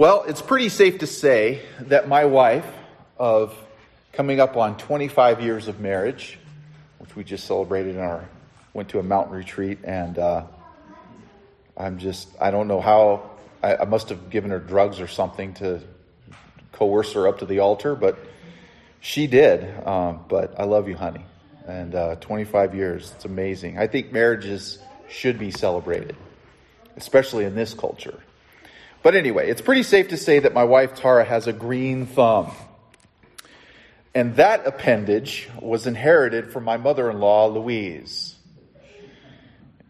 Well, it's pretty safe to say that my wife, of coming up on 25 years of marriage, which we just celebrated in our, went to a mountain retreat, and uh, I'm just, I don't know how, I, I must have given her drugs or something to coerce her up to the altar, but she did. Um, but I love you, honey. And uh, 25 years, it's amazing. I think marriages should be celebrated, especially in this culture. But anyway, it's pretty safe to say that my wife Tara has a green thumb. And that appendage was inherited from my mother in law, Louise,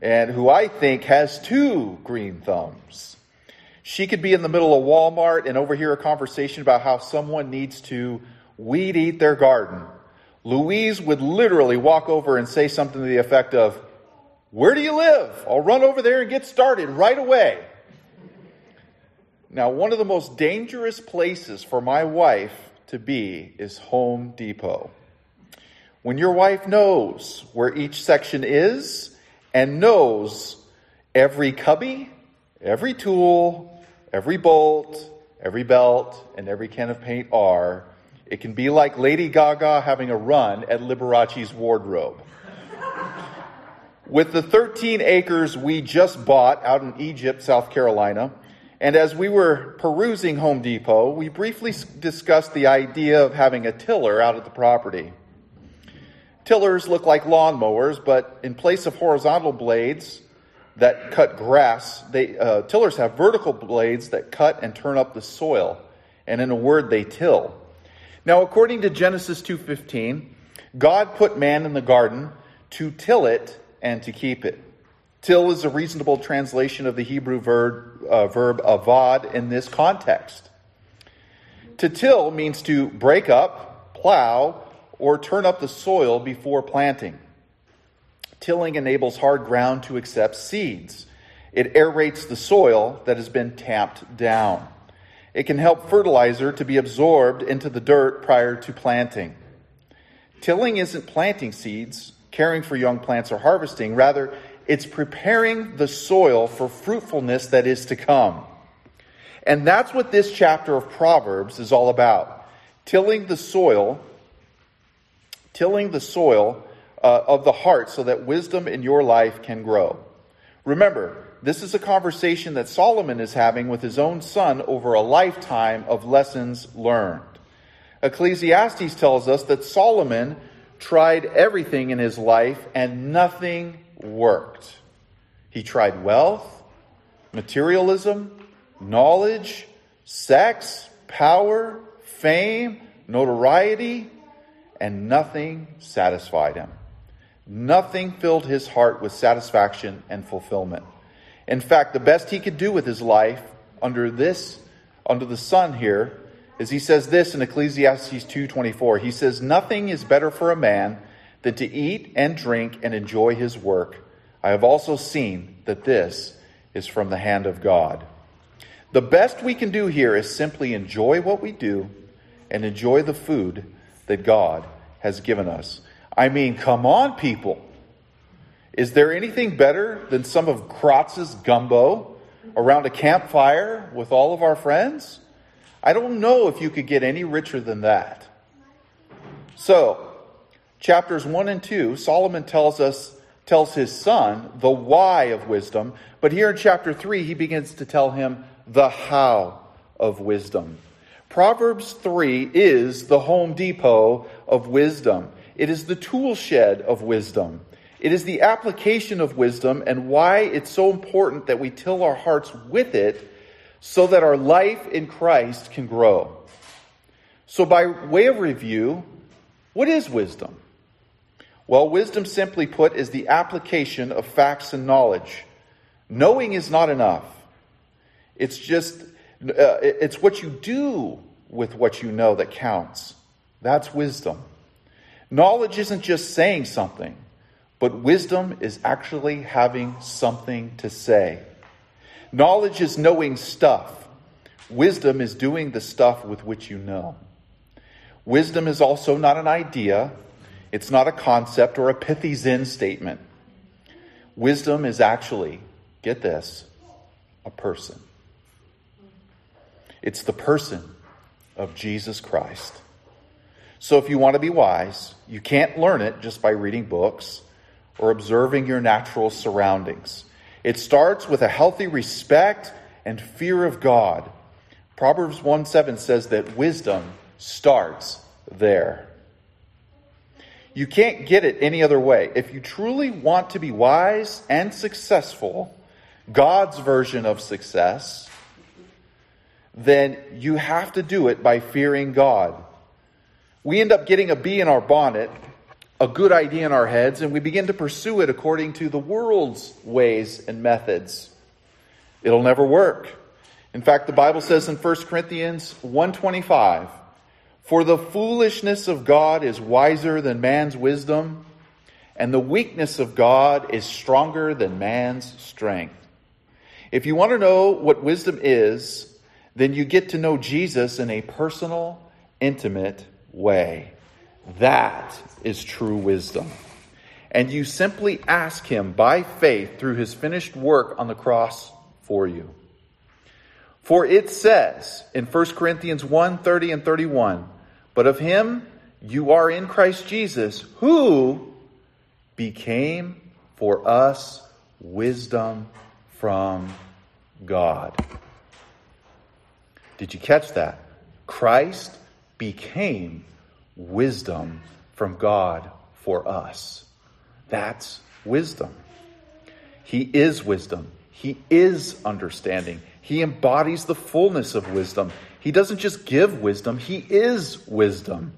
and who I think has two green thumbs. She could be in the middle of Walmart and overhear a conversation about how someone needs to weed eat their garden. Louise would literally walk over and say something to the effect of, Where do you live? I'll run over there and get started right away. Now, one of the most dangerous places for my wife to be is Home Depot. When your wife knows where each section is and knows every cubby, every tool, every bolt, every belt, and every can of paint are, it can be like Lady Gaga having a run at Liberace's wardrobe. With the 13 acres we just bought out in Egypt, South Carolina, and as we were perusing Home Depot, we briefly discussed the idea of having a tiller out at the property. Tillers look like lawnmowers, but in place of horizontal blades that cut grass, they, uh, tillers have vertical blades that cut and turn up the soil. And in a word, they till. Now, according to Genesis 2:15, God put man in the garden to till it and to keep it. Till is a reasonable translation of the Hebrew verb, uh, verb avad in this context. To till means to break up, plow, or turn up the soil before planting. Tilling enables hard ground to accept seeds. It aerates the soil that has been tamped down. It can help fertilizer to be absorbed into the dirt prior to planting. Tilling isn't planting seeds, caring for young plants, or harvesting. Rather, it's preparing the soil for fruitfulness that is to come. And that's what this chapter of Proverbs is all about. Tilling the soil, tilling the soil uh, of the heart so that wisdom in your life can grow. Remember, this is a conversation that Solomon is having with his own son over a lifetime of lessons learned. Ecclesiastes tells us that Solomon tried everything in his life and nothing worked. He tried wealth, materialism, knowledge, sex, power, fame, notoriety, and nothing satisfied him. Nothing filled his heart with satisfaction and fulfillment. In fact, the best he could do with his life under this, under the sun here, is he says this in Ecclesiastes 2:24. He says, "Nothing is better for a man than to eat and drink and enjoy his work. I have also seen that this is from the hand of God. The best we can do here is simply enjoy what we do and enjoy the food that God has given us. I mean, come on, people. Is there anything better than some of Kratz's gumbo around a campfire with all of our friends? I don't know if you could get any richer than that. So, chapters 1 and 2, Solomon tells us tells his son the why of wisdom, but here in chapter 3 he begins to tell him the how of wisdom. Proverbs 3 is the home depot of wisdom. It is the tool shed of wisdom. It is the application of wisdom and why it's so important that we till our hearts with it so that our life in Christ can grow. So, by way of review, what is wisdom? Well, wisdom, simply put, is the application of facts and knowledge. Knowing is not enough. It's just, uh, it's what you do with what you know that counts. That's wisdom. Knowledge isn't just saying something, but wisdom is actually having something to say. Knowledge is knowing stuff. Wisdom is doing the stuff with which you know. Wisdom is also not an idea, it's not a concept or a pithy Zen statement. Wisdom is actually, get this, a person. It's the person of Jesus Christ. So if you want to be wise, you can't learn it just by reading books or observing your natural surroundings. It starts with a healthy respect and fear of God. Proverbs 1 7 says that wisdom starts there. You can't get it any other way. If you truly want to be wise and successful, God's version of success, then you have to do it by fearing God. We end up getting a bee in our bonnet, a good idea in our heads, and we begin to pursue it according to the world's ways and methods. It'll never work. In fact, the Bible says in 1 Corinthians 125, "For the foolishness of God is wiser than man's wisdom, and the weakness of God is stronger than man's strength." If you want to know what wisdom is, then you get to know Jesus in a personal, intimate way. That is true wisdom. And you simply ask Him by faith through His finished work on the cross for you. For it says in 1 Corinthians 1 30 and 31, but of Him you are in Christ Jesus, who became for us wisdom from God. Did you catch that? Christ became wisdom from God for us. That's wisdom. He is wisdom. He is understanding. He embodies the fullness of wisdom. He doesn't just give wisdom, He is wisdom.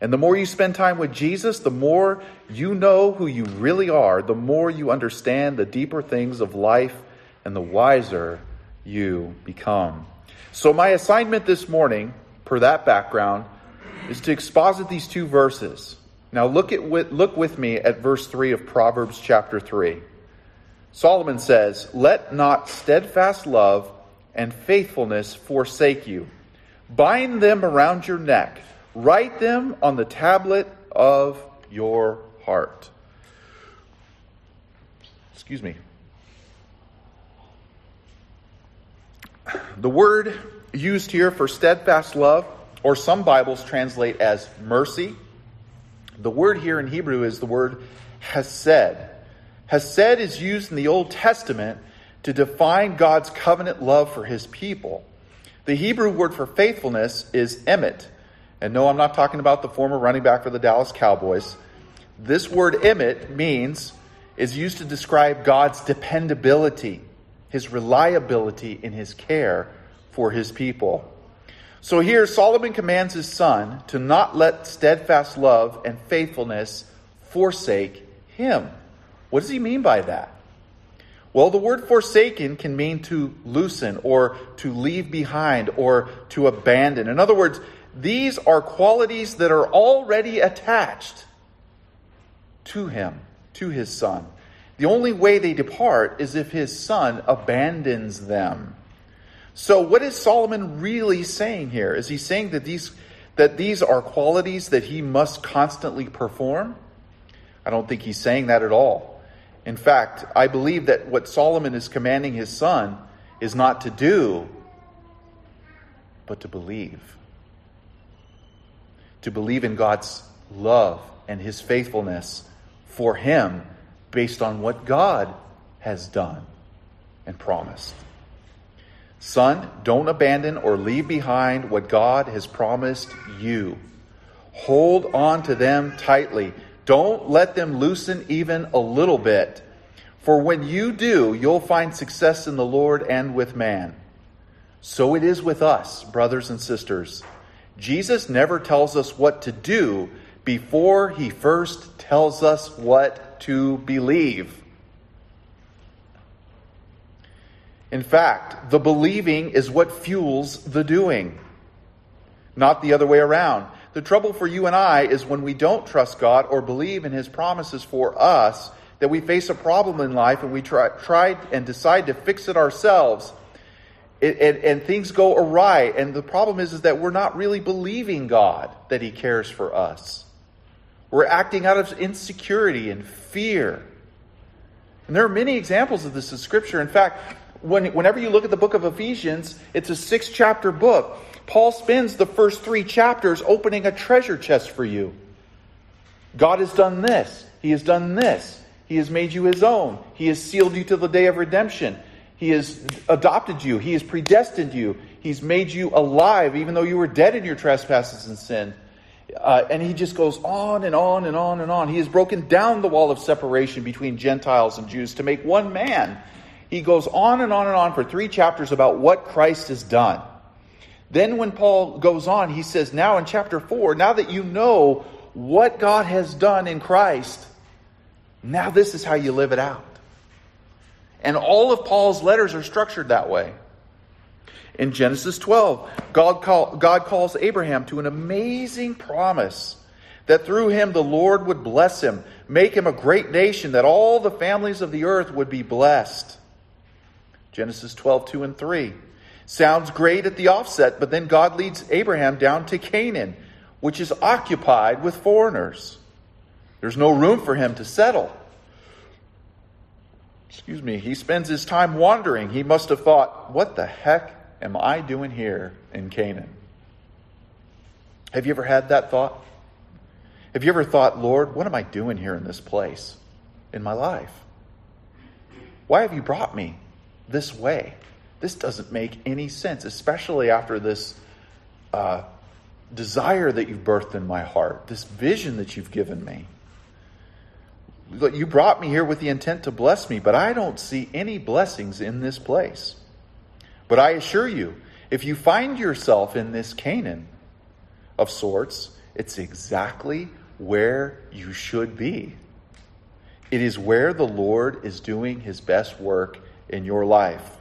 And the more you spend time with Jesus, the more you know who you really are, the more you understand the deeper things of life, and the wiser you become. So, my assignment this morning, per that background, is to exposit these two verses. Now, look, at, look with me at verse 3 of Proverbs chapter 3. Solomon says, Let not steadfast love and faithfulness forsake you. Bind them around your neck, write them on the tablet of your heart. Excuse me. The word used here for steadfast love, or some Bibles translate as mercy, the word here in Hebrew is the word hesed. Hesed is used in the Old Testament to define God's covenant love for his people. The Hebrew word for faithfulness is emet. And no, I'm not talking about the former running back for the Dallas Cowboys. This word emet means, is used to describe God's dependability his reliability in his care for his people. So here, Solomon commands his son to not let steadfast love and faithfulness forsake him. What does he mean by that? Well, the word forsaken can mean to loosen or to leave behind or to abandon. In other words, these are qualities that are already attached to him, to his son. The only way they depart is if his son abandons them. So what is Solomon really saying here? Is he saying that these that these are qualities that he must constantly perform? I don't think he's saying that at all. In fact, I believe that what Solomon is commanding his son is not to do, but to believe. To believe in God's love and his faithfulness for him based on what God has done and promised. Son, don't abandon or leave behind what God has promised you. Hold on to them tightly. Don't let them loosen even a little bit. For when you do, you'll find success in the Lord and with man. So it is with us, brothers and sisters. Jesus never tells us what to do before he first tells us what to believe. In fact, the believing is what fuels the doing, not the other way around. The trouble for you and I is when we don't trust God or believe in His promises for us, that we face a problem in life and we try, try and decide to fix it ourselves. It, and, and things go awry. And the problem is, is that we're not really believing God that He cares for us. We're acting out of insecurity and fear. And there are many examples of this in Scripture. In fact, when, whenever you look at the book of Ephesians, it's a six chapter book. Paul spends the first three chapters opening a treasure chest for you. God has done this. He has done this. He has made you his own. He has sealed you to the day of redemption. He has adopted you. He has predestined you. He's made you alive, even though you were dead in your trespasses and sin. Uh, and he just goes on and on and on and on. He has broken down the wall of separation between Gentiles and Jews to make one man. He goes on and on and on for three chapters about what Christ has done. Then, when Paul goes on, he says, Now in chapter 4, now that you know what God has done in Christ, now this is how you live it out. And all of Paul's letters are structured that way. In Genesis 12, God, call, God calls Abraham to an amazing promise that through him the Lord would bless him, make him a great nation, that all the families of the earth would be blessed. Genesis 12, 2 and 3. Sounds great at the offset, but then God leads Abraham down to Canaan, which is occupied with foreigners. There's no room for him to settle. Excuse me, he spends his time wandering. He must have thought, what the heck am I doing here in Canaan? Have you ever had that thought? Have you ever thought, Lord, what am I doing here in this place in my life? Why have you brought me this way? This doesn't make any sense, especially after this uh, desire that you've birthed in my heart, this vision that you've given me. You brought me here with the intent to bless me, but I don't see any blessings in this place. But I assure you, if you find yourself in this Canaan of sorts, it's exactly where you should be. It is where the Lord is doing his best work in your life.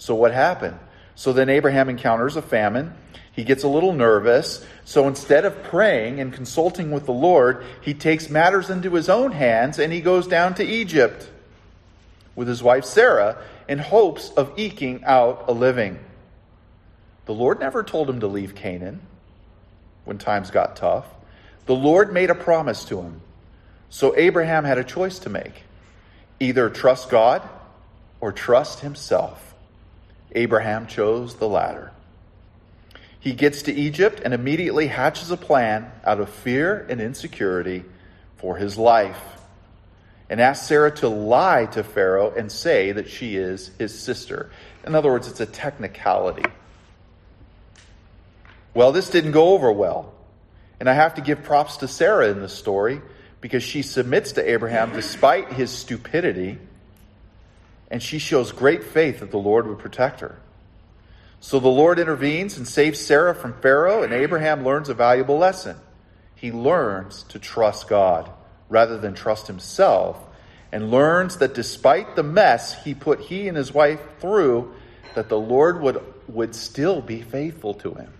So, what happened? So then Abraham encounters a famine. He gets a little nervous. So instead of praying and consulting with the Lord, he takes matters into his own hands and he goes down to Egypt with his wife Sarah in hopes of eking out a living. The Lord never told him to leave Canaan when times got tough. The Lord made a promise to him. So Abraham had a choice to make either trust God or trust himself. Abraham chose the latter. He gets to Egypt and immediately hatches a plan out of fear and insecurity for his life and asks Sarah to lie to Pharaoh and say that she is his sister. In other words, it's a technicality. Well, this didn't go over well. And I have to give props to Sarah in this story because she submits to Abraham despite his stupidity and she shows great faith that the Lord would protect her. So the Lord intervenes and saves Sarah from Pharaoh, and Abraham learns a valuable lesson. He learns to trust God rather than trust himself, and learns that despite the mess he put he and his wife through, that the Lord would, would still be faithful to him.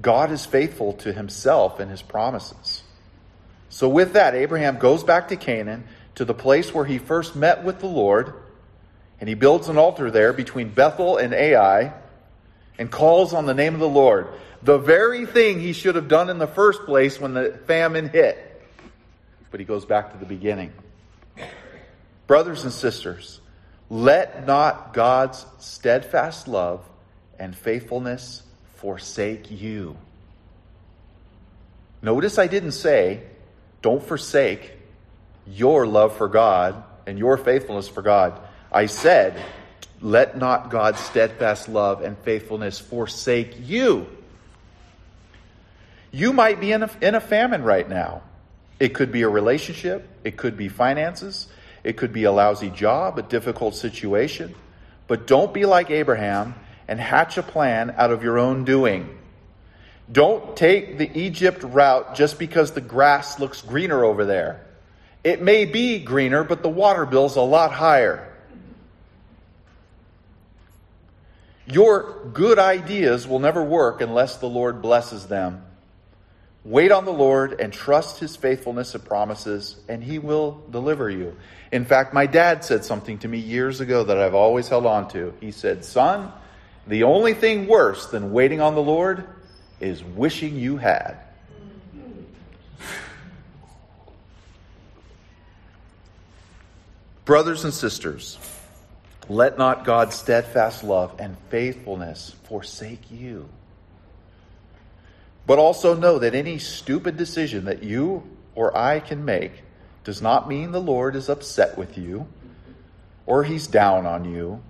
God is faithful to himself and his promises. So, with that, Abraham goes back to Canaan to the place where he first met with the Lord, and he builds an altar there between Bethel and Ai and calls on the name of the Lord. The very thing he should have done in the first place when the famine hit. But he goes back to the beginning. Brothers and sisters, let not God's steadfast love and faithfulness forsake you. Notice I didn't say, don't forsake your love for God and your faithfulness for God. I said, let not God's steadfast love and faithfulness forsake you. You might be in a, in a famine right now. It could be a relationship, it could be finances, it could be a lousy job, a difficult situation. But don't be like Abraham and hatch a plan out of your own doing. Don't take the Egypt route just because the grass looks greener over there. It may be greener, but the water bill's a lot higher. Your good ideas will never work unless the Lord blesses them. Wait on the Lord and trust his faithfulness and promises, and he will deliver you. In fact, my dad said something to me years ago that I've always held on to. He said, Son, the only thing worse than waiting on the Lord is wishing you had. Brothers and sisters, let not God's steadfast love and faithfulness forsake you. But also know that any stupid decision that you or I can make does not mean the Lord is upset with you or he's down on you.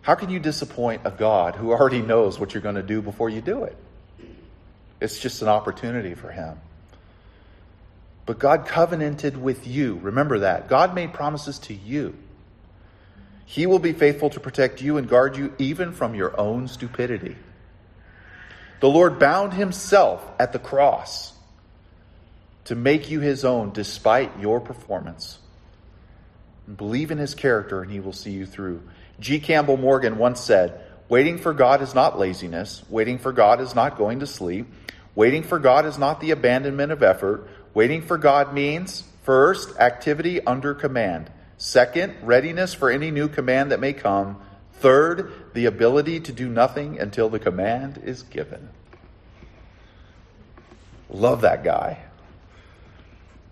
How can you disappoint a God who already knows what you're going to do before you do it? It's just an opportunity for him. But God covenanted with you. Remember that. God made promises to you. He will be faithful to protect you and guard you even from your own stupidity. The Lord bound himself at the cross to make you his own despite your performance. Believe in his character and he will see you through. G. Campbell Morgan once said, Waiting for God is not laziness. Waiting for God is not going to sleep. Waiting for God is not the abandonment of effort. Waiting for God means, first, activity under command. Second, readiness for any new command that may come. Third, the ability to do nothing until the command is given. Love that guy.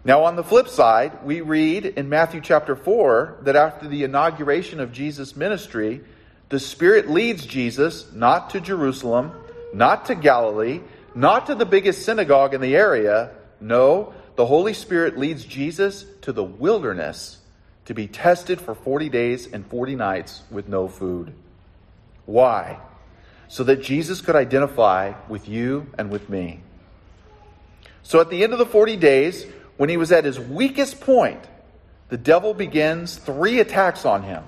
Now, on the flip side, we read in Matthew chapter 4 that after the inauguration of Jesus' ministry, the Spirit leads Jesus not to Jerusalem, not to Galilee, not to the biggest synagogue in the area. No, the Holy Spirit leads Jesus to the wilderness to be tested for 40 days and 40 nights with no food. Why? So that Jesus could identify with you and with me. So at the end of the 40 days, when he was at his weakest point, the devil begins three attacks on him.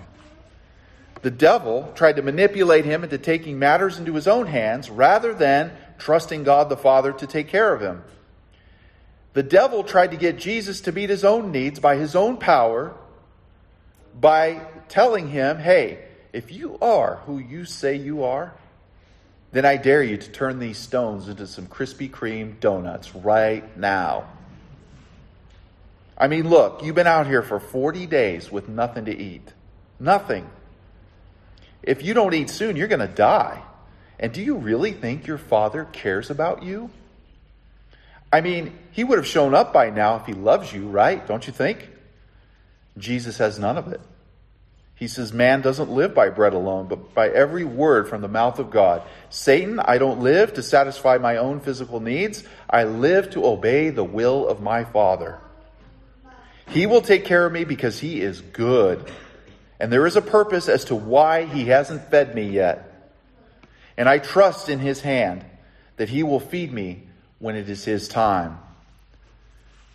The devil tried to manipulate him into taking matters into his own hands rather than trusting God the Father to take care of him. The devil tried to get Jesus to meet his own needs by his own power by telling him, hey, if you are who you say you are, then I dare you to turn these stones into some Krispy Kreme donuts right now. I mean, look, you've been out here for 40 days with nothing to eat. Nothing. If you don't eat soon, you're going to die. And do you really think your father cares about you? I mean, he would have shown up by now if he loves you, right? Don't you think? Jesus has none of it. He says, Man doesn't live by bread alone, but by every word from the mouth of God. Satan, I don't live to satisfy my own physical needs. I live to obey the will of my Father. He will take care of me because He is good. And there is a purpose as to why He hasn't fed me yet. And I trust in His hand that He will feed me when it is His time.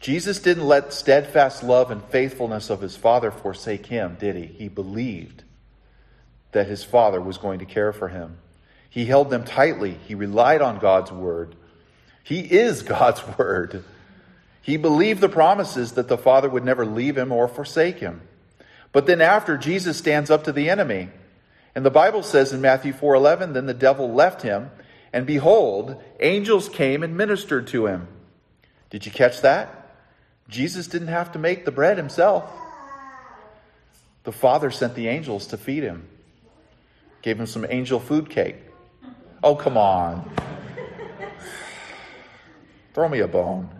Jesus didn't let steadfast love and faithfulness of His Father forsake Him, did He? He believed that His Father was going to care for Him. He held them tightly. He relied on God's Word. He is God's Word. He believed the promises that the Father would never leave him or forsake him. But then after Jesus stands up to the enemy, and the Bible says in Matthew 4:11, then the devil left him, and behold, angels came and ministered to him. Did you catch that? Jesus didn't have to make the bread himself. The Father sent the angels to feed him. Gave him some angel food cake. Oh, come on. Throw me a bone.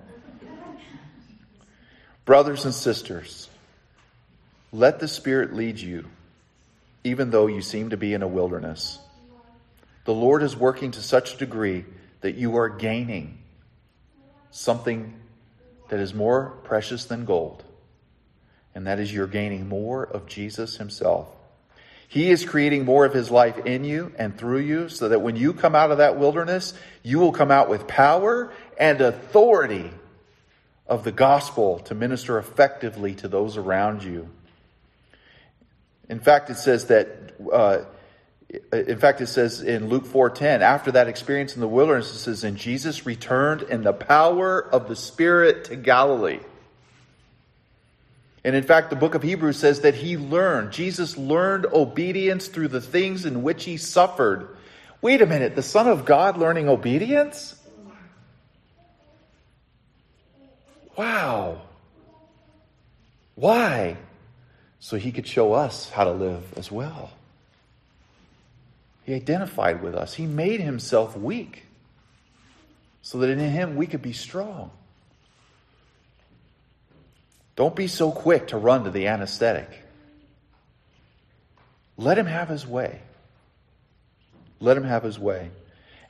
Brothers and sisters, let the Spirit lead you, even though you seem to be in a wilderness. The Lord is working to such a degree that you are gaining something that is more precious than gold, and that is you're gaining more of Jesus Himself. He is creating more of His life in you and through you so that when you come out of that wilderness, you will come out with power and authority of the gospel to minister effectively to those around you. In fact, it says that. Uh, in fact, it says in Luke 4:10, after that experience in the wilderness, it says, "And Jesus returned in the power of the Spirit to Galilee." And in fact, the book of Hebrews says that he learned, Jesus learned obedience through the things in which he suffered. Wait a minute, the Son of God learning obedience? Wow. Why? So he could show us how to live as well. He identified with us. He made himself weak so that in him we could be strong. Don't be so quick to run to the anesthetic. Let him have his way. Let him have his way.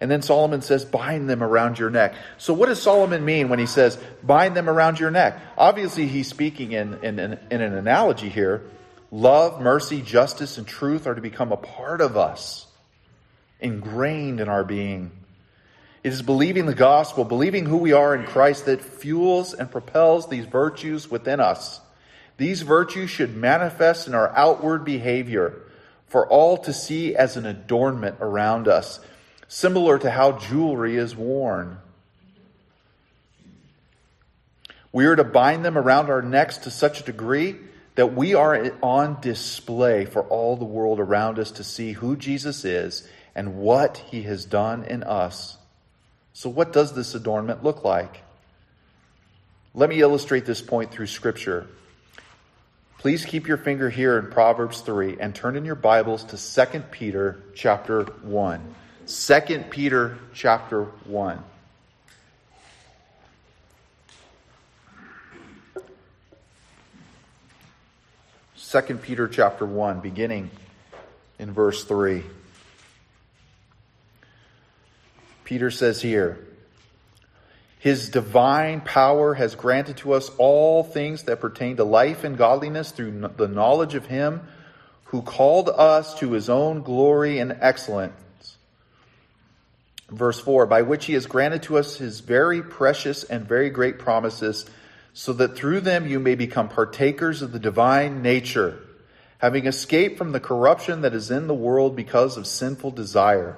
And then Solomon says, bind them around your neck. So, what does Solomon mean when he says, bind them around your neck? Obviously, he's speaking in, in, in, in an analogy here. Love, mercy, justice, and truth are to become a part of us, ingrained in our being. It is believing the gospel, believing who we are in Christ, that fuels and propels these virtues within us. These virtues should manifest in our outward behavior for all to see as an adornment around us similar to how jewelry is worn. We are to bind them around our necks to such a degree that we are on display for all the world around us to see who Jesus is and what he has done in us. So, what does this adornment look like? Let me illustrate this point through Scripture. Please keep your finger here in Proverbs 3 and turn in your Bibles to 2 Peter chapter 1. 2 Peter chapter 1. Second Peter chapter 1, beginning in verse 3. Peter says here, His divine power has granted to us all things that pertain to life and godliness through the knowledge of Him who called us to His own glory and excellence Verse 4 By which he has granted to us his very precious and very great promises, so that through them you may become partakers of the divine nature, having escaped from the corruption that is in the world because of sinful desire.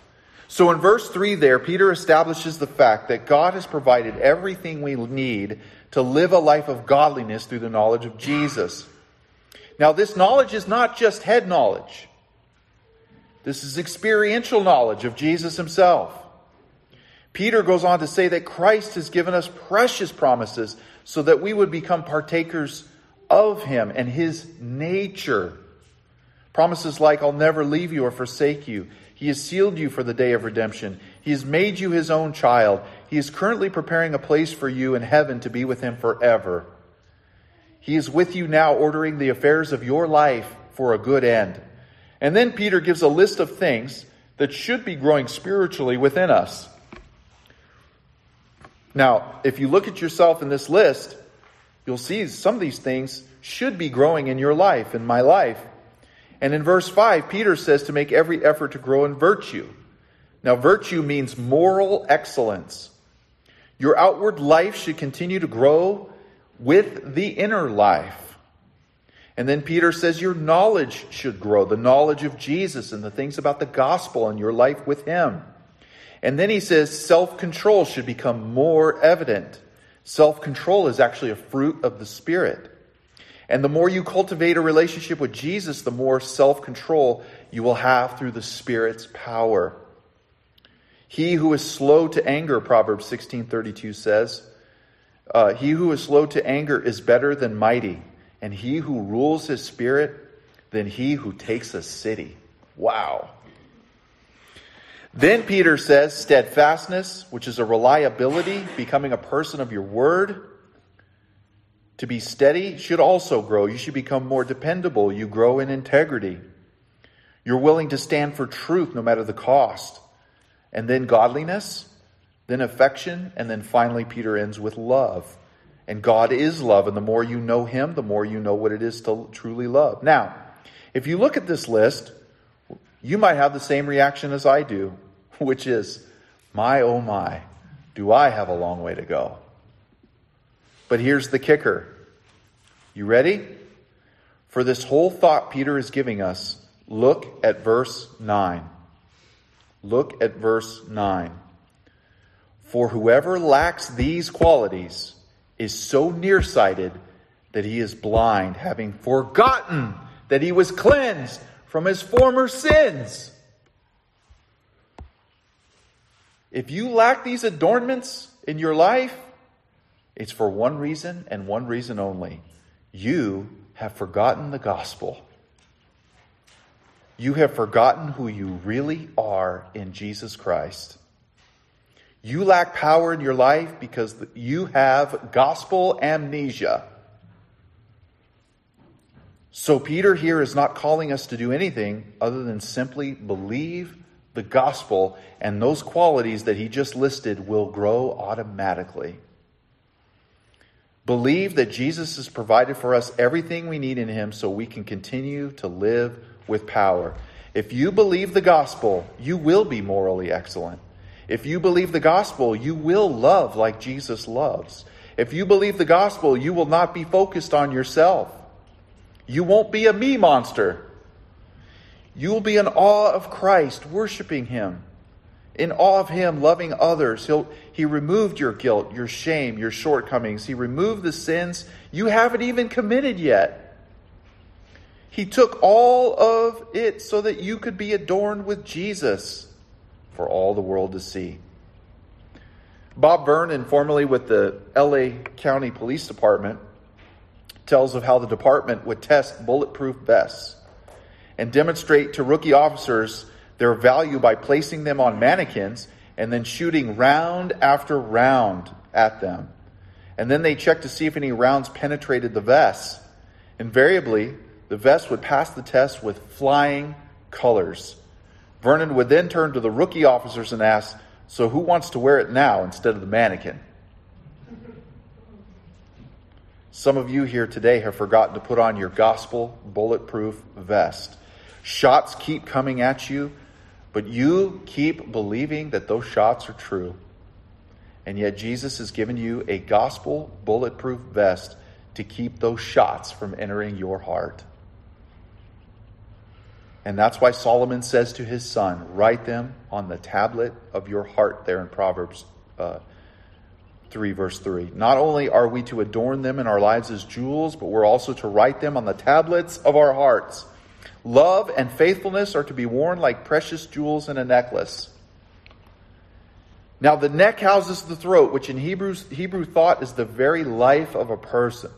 So in verse 3 there, Peter establishes the fact that God has provided everything we need to live a life of godliness through the knowledge of Jesus. Now, this knowledge is not just head knowledge. This is experiential knowledge of Jesus himself. Peter goes on to say that Christ has given us precious promises so that we would become partakers of him and his nature. Promises like, I'll never leave you or forsake you. He has sealed you for the day of redemption. He has made you his own child. He is currently preparing a place for you in heaven to be with him forever. He is with you now, ordering the affairs of your life for a good end. And then Peter gives a list of things that should be growing spiritually within us. Now, if you look at yourself in this list, you'll see some of these things should be growing in your life, in my life. And in verse 5, Peter says to make every effort to grow in virtue. Now, virtue means moral excellence. Your outward life should continue to grow with the inner life. And then Peter says your knowledge should grow, the knowledge of Jesus and the things about the gospel and your life with Him. And then he says self control should become more evident. Self control is actually a fruit of the Spirit. And the more you cultivate a relationship with Jesus, the more self control you will have through the Spirit's power. He who is slow to anger, Proverbs 16:32 says, uh, he who is slow to anger is better than mighty, and he who rules his spirit than he who takes a city. Wow. Then Peter says, steadfastness, which is a reliability, becoming a person of your word. To be steady should also grow. You should become more dependable. You grow in integrity. You're willing to stand for truth no matter the cost. And then godliness, then affection, and then finally Peter ends with love. And God is love, and the more you know Him, the more you know what it is to truly love. Now, if you look at this list, you might have the same reaction as I do, which is, my oh my, do I have a long way to go. But here's the kicker. You ready? For this whole thought Peter is giving us, look at verse 9. Look at verse 9. For whoever lacks these qualities is so nearsighted that he is blind, having forgotten that he was cleansed from his former sins. If you lack these adornments in your life, it's for one reason and one reason only. You have forgotten the gospel. You have forgotten who you really are in Jesus Christ. You lack power in your life because you have gospel amnesia. So, Peter here is not calling us to do anything other than simply believe the gospel, and those qualities that he just listed will grow automatically. Believe that Jesus has provided for us everything we need in him so we can continue to live with power. If you believe the gospel, you will be morally excellent. If you believe the gospel, you will love like Jesus loves. If you believe the gospel, you will not be focused on yourself. You won't be a me monster. You will be in awe of Christ, worshiping Him. In awe of Him, loving others. He'll, he removed your guilt, your shame, your shortcomings. He removed the sins you haven't even committed yet. He took all of it so that you could be adorned with Jesus for all the world to see. Bob Vernon, formerly with the LA County Police Department, tells of how the department would test bulletproof vests and demonstrate to rookie officers their value by placing them on mannequins and then shooting round after round at them. And then they check to see if any rounds penetrated the vests. Invariably, the vest would pass the test with flying colors. Vernon would then turn to the rookie officers and ask, So who wants to wear it now instead of the mannequin? Some of you here today have forgotten to put on your gospel bulletproof vest. Shots keep coming at you, but you keep believing that those shots are true. And yet Jesus has given you a gospel bulletproof vest to keep those shots from entering your heart. And that's why Solomon says to his son, Write them on the tablet of your heart, there in Proverbs uh, 3, verse 3. Not only are we to adorn them in our lives as jewels, but we're also to write them on the tablets of our hearts. Love and faithfulness are to be worn like precious jewels in a necklace. Now, the neck houses the throat, which in Hebrew thought is the very life of a person.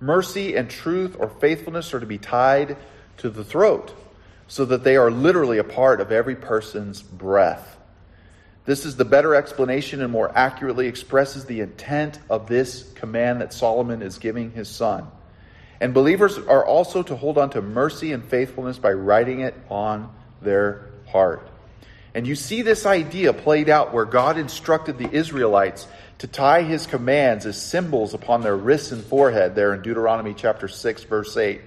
Mercy and truth or faithfulness are to be tied to the throat, so that they are literally a part of every person's breath. This is the better explanation and more accurately expresses the intent of this command that Solomon is giving his son. And believers are also to hold on to mercy and faithfulness by writing it on their heart. And you see this idea played out where God instructed the Israelites to tie his commands as symbols upon their wrists and forehead there in Deuteronomy chapter 6 verse 8.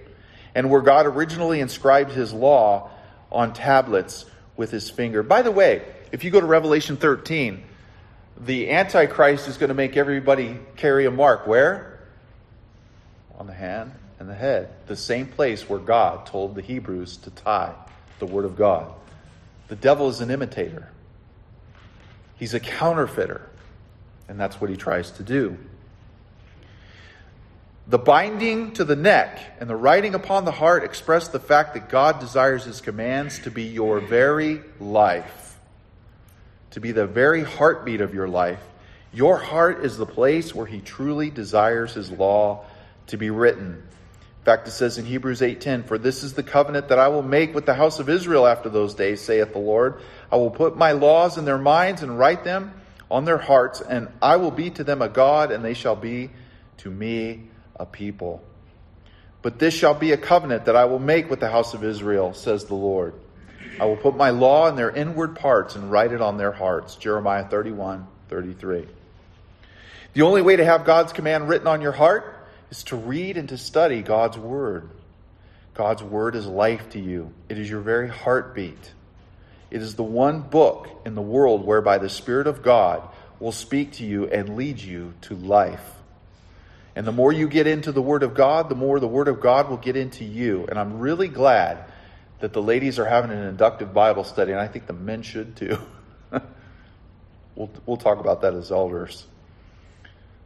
And where God originally inscribed his law on tablets with his finger. By the way, if you go to Revelation 13, the Antichrist is going to make everybody carry a mark. Where? On the hand and the head. The same place where God told the Hebrews to tie the Word of God. The devil is an imitator, he's a counterfeiter. And that's what he tries to do. The binding to the neck and the writing upon the heart express the fact that God desires his commands to be your very life to be the very heartbeat of your life. Your heart is the place where he truly desires his law to be written. In fact, it says in Hebrews 8:10, "For this is the covenant that I will make with the house of Israel after those days, saith the Lord. I will put my laws in their minds and write them on their hearts, and I will be to them a God, and they shall be to me a people. But this shall be a covenant that I will make with the house of Israel, says the Lord." I will put my law in their inward parts and write it on their hearts. Jeremiah 31, 33. The only way to have God's command written on your heart is to read and to study God's word. God's word is life to you. It is your very heartbeat. It is the one book in the world whereby the Spirit of God will speak to you and lead you to life. And the more you get into the Word of God, the more the Word of God will get into you. And I'm really glad that the ladies are having an inductive Bible study, and I think the men should too. we'll, we'll talk about that as elders.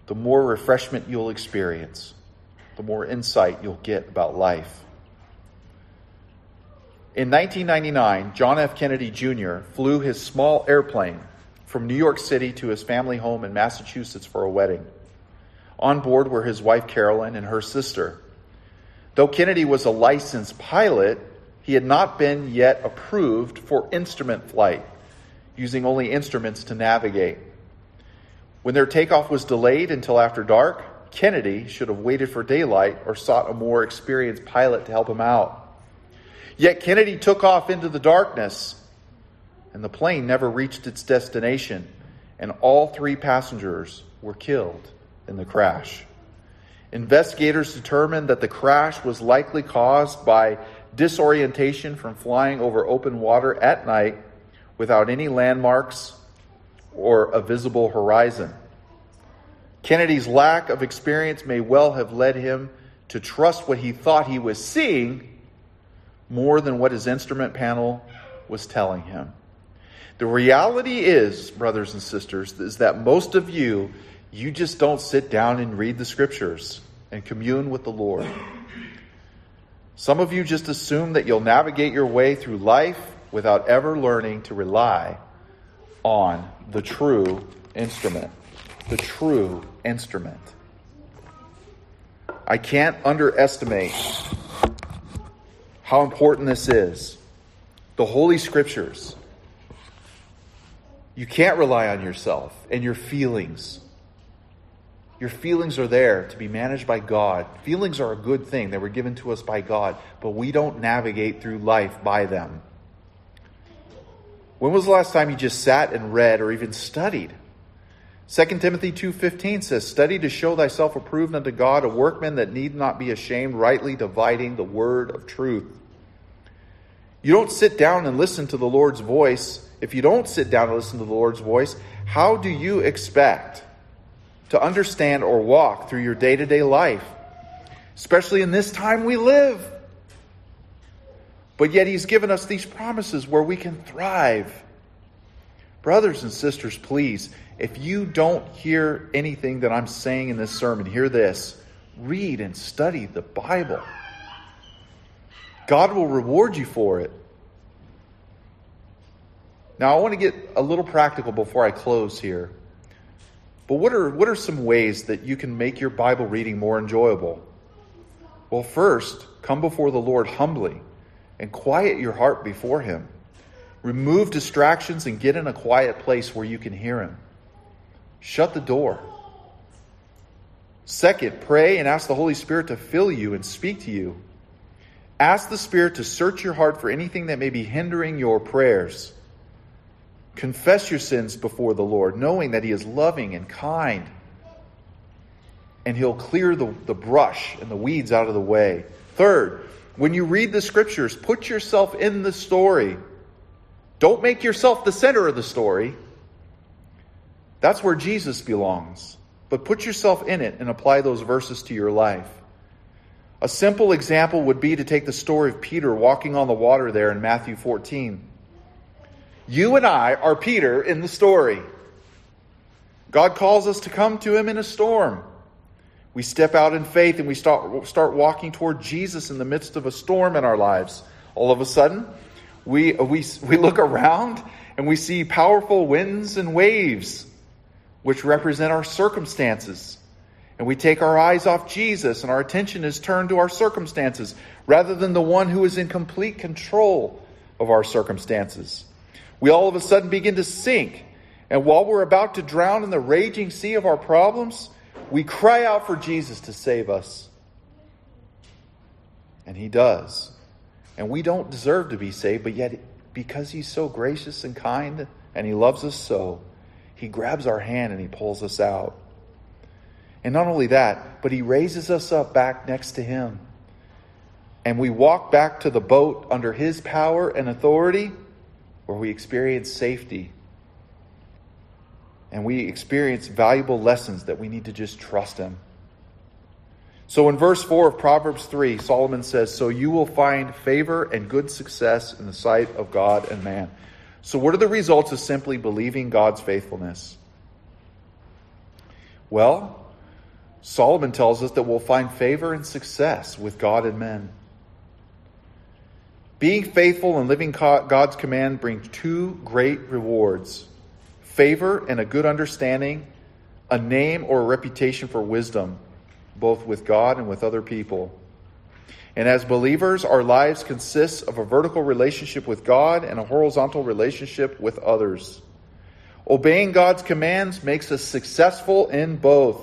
The more refreshment you'll experience, the more insight you'll get about life. In 1999, John F. Kennedy Jr. flew his small airplane from New York City to his family home in Massachusetts for a wedding. On board were his wife Carolyn and her sister. Though Kennedy was a licensed pilot, he had not been yet approved for instrument flight, using only instruments to navigate. When their takeoff was delayed until after dark, Kennedy should have waited for daylight or sought a more experienced pilot to help him out. Yet Kennedy took off into the darkness, and the plane never reached its destination, and all three passengers were killed in the crash. Investigators determined that the crash was likely caused by disorientation from flying over open water at night without any landmarks or a visible horizon. Kennedy's lack of experience may well have led him to trust what he thought he was seeing more than what his instrument panel was telling him. The reality is, brothers and sisters, is that most of you, you just don't sit down and read the scriptures and commune with the Lord. Some of you just assume that you'll navigate your way through life without ever learning to rely on the true instrument. The true instrument. I can't underestimate how important this is. The Holy Scriptures. You can't rely on yourself and your feelings. Your feelings are there to be managed by God. Feelings are a good thing. They were given to us by God, but we don't navigate through life by them. When was the last time you just sat and read or even studied? 2 Timothy 2:15 says, "Study to show thyself approved unto God, a workman that need not be ashamed, rightly dividing the word of truth." You don't sit down and listen to the Lord's voice. If you don't sit down and listen to the Lord's voice, how do you expect to understand or walk through your day to day life, especially in this time we live. But yet, He's given us these promises where we can thrive. Brothers and sisters, please, if you don't hear anything that I'm saying in this sermon, hear this read and study the Bible. God will reward you for it. Now, I want to get a little practical before I close here. But what are, what are some ways that you can make your Bible reading more enjoyable? Well, first, come before the Lord humbly and quiet your heart before Him. Remove distractions and get in a quiet place where you can hear Him. Shut the door. Second, pray and ask the Holy Spirit to fill you and speak to you. Ask the Spirit to search your heart for anything that may be hindering your prayers. Confess your sins before the Lord, knowing that He is loving and kind. And He'll clear the, the brush and the weeds out of the way. Third, when you read the scriptures, put yourself in the story. Don't make yourself the center of the story. That's where Jesus belongs. But put yourself in it and apply those verses to your life. A simple example would be to take the story of Peter walking on the water there in Matthew 14. You and I are Peter in the story. God calls us to come to him in a storm. We step out in faith and we start, start walking toward Jesus in the midst of a storm in our lives. All of a sudden, we, we, we look around and we see powerful winds and waves, which represent our circumstances. And we take our eyes off Jesus and our attention is turned to our circumstances rather than the one who is in complete control of our circumstances we all of a sudden begin to sink. And while we're about to drown in the raging sea of our problems, we cry out for Jesus to save us. And He does. And we don't deserve to be saved, but yet, because He's so gracious and kind and He loves us so, He grabs our hand and He pulls us out. And not only that, but He raises us up back next to Him. And we walk back to the boat under His power and authority where we experience safety and we experience valuable lessons that we need to just trust Him. So in verse 4 of Proverbs 3, Solomon says, So you will find favor and good success in the sight of God and man. So, what are the results of simply believing God's faithfulness? Well, Solomon tells us that we'll find favor and success with God and men. Being faithful and living God's command brings two great rewards. Favor and a good understanding, a name or a reputation for wisdom, both with God and with other people. And as believers, our lives consist of a vertical relationship with God and a horizontal relationship with others. Obeying God's commands makes us successful in both.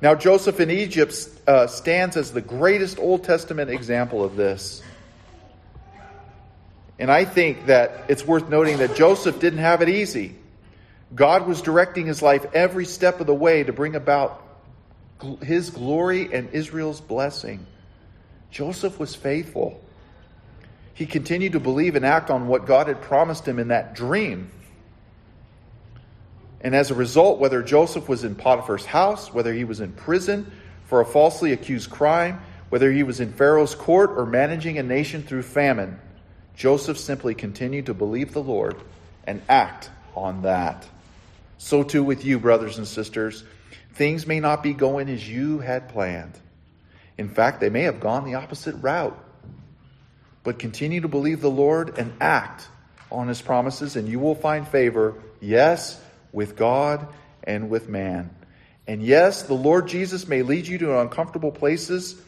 Now, Joseph in Egypt uh, stands as the greatest Old Testament example of this. And I think that it's worth noting that Joseph didn't have it easy. God was directing his life every step of the way to bring about his glory and Israel's blessing. Joseph was faithful. He continued to believe and act on what God had promised him in that dream. And as a result, whether Joseph was in Potiphar's house, whether he was in prison for a falsely accused crime, whether he was in Pharaoh's court or managing a nation through famine, Joseph simply continued to believe the Lord and act on that. So too with you, brothers and sisters. Things may not be going as you had planned. In fact, they may have gone the opposite route. But continue to believe the Lord and act on his promises, and you will find favor, yes, with God and with man. And yes, the Lord Jesus may lead you to uncomfortable places,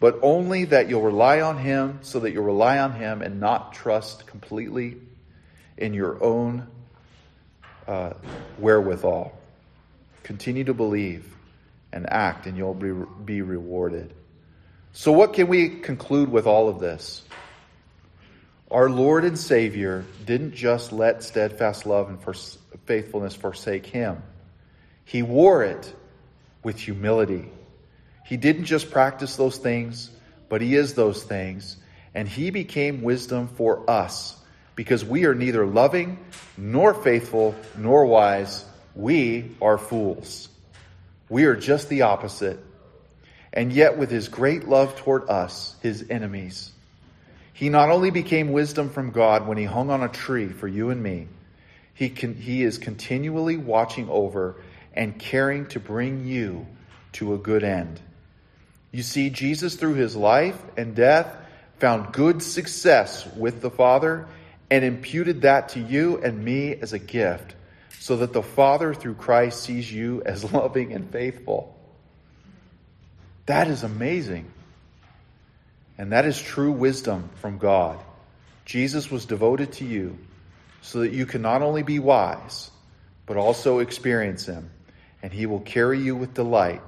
but only that you'll rely on him so that you'll rely on him and not trust completely in your own uh, wherewithal. Continue to believe and act, and you'll be, be rewarded. So, what can we conclude with all of this? Our Lord and Savior didn't just let steadfast love and faithfulness forsake him, He wore it with humility. He didn't just practice those things, but He is those things, and He became wisdom for us because we are neither loving, nor faithful, nor wise. We are fools. We are just the opposite and yet with his great love toward us, his enemies. He not only became wisdom from God when he hung on a tree for you and me, he, can, he is continually watching over and caring to bring you to a good end. You see, Jesus, through his life and death, found good success with the Father and imputed that to you and me as a gift, so that the Father, through Christ, sees you as loving and faithful. That is amazing. And that is true wisdom from God. Jesus was devoted to you so that you can not only be wise, but also experience Him. And He will carry you with delight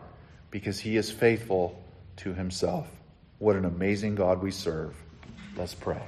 because He is faithful to Himself. What an amazing God we serve. Let's pray.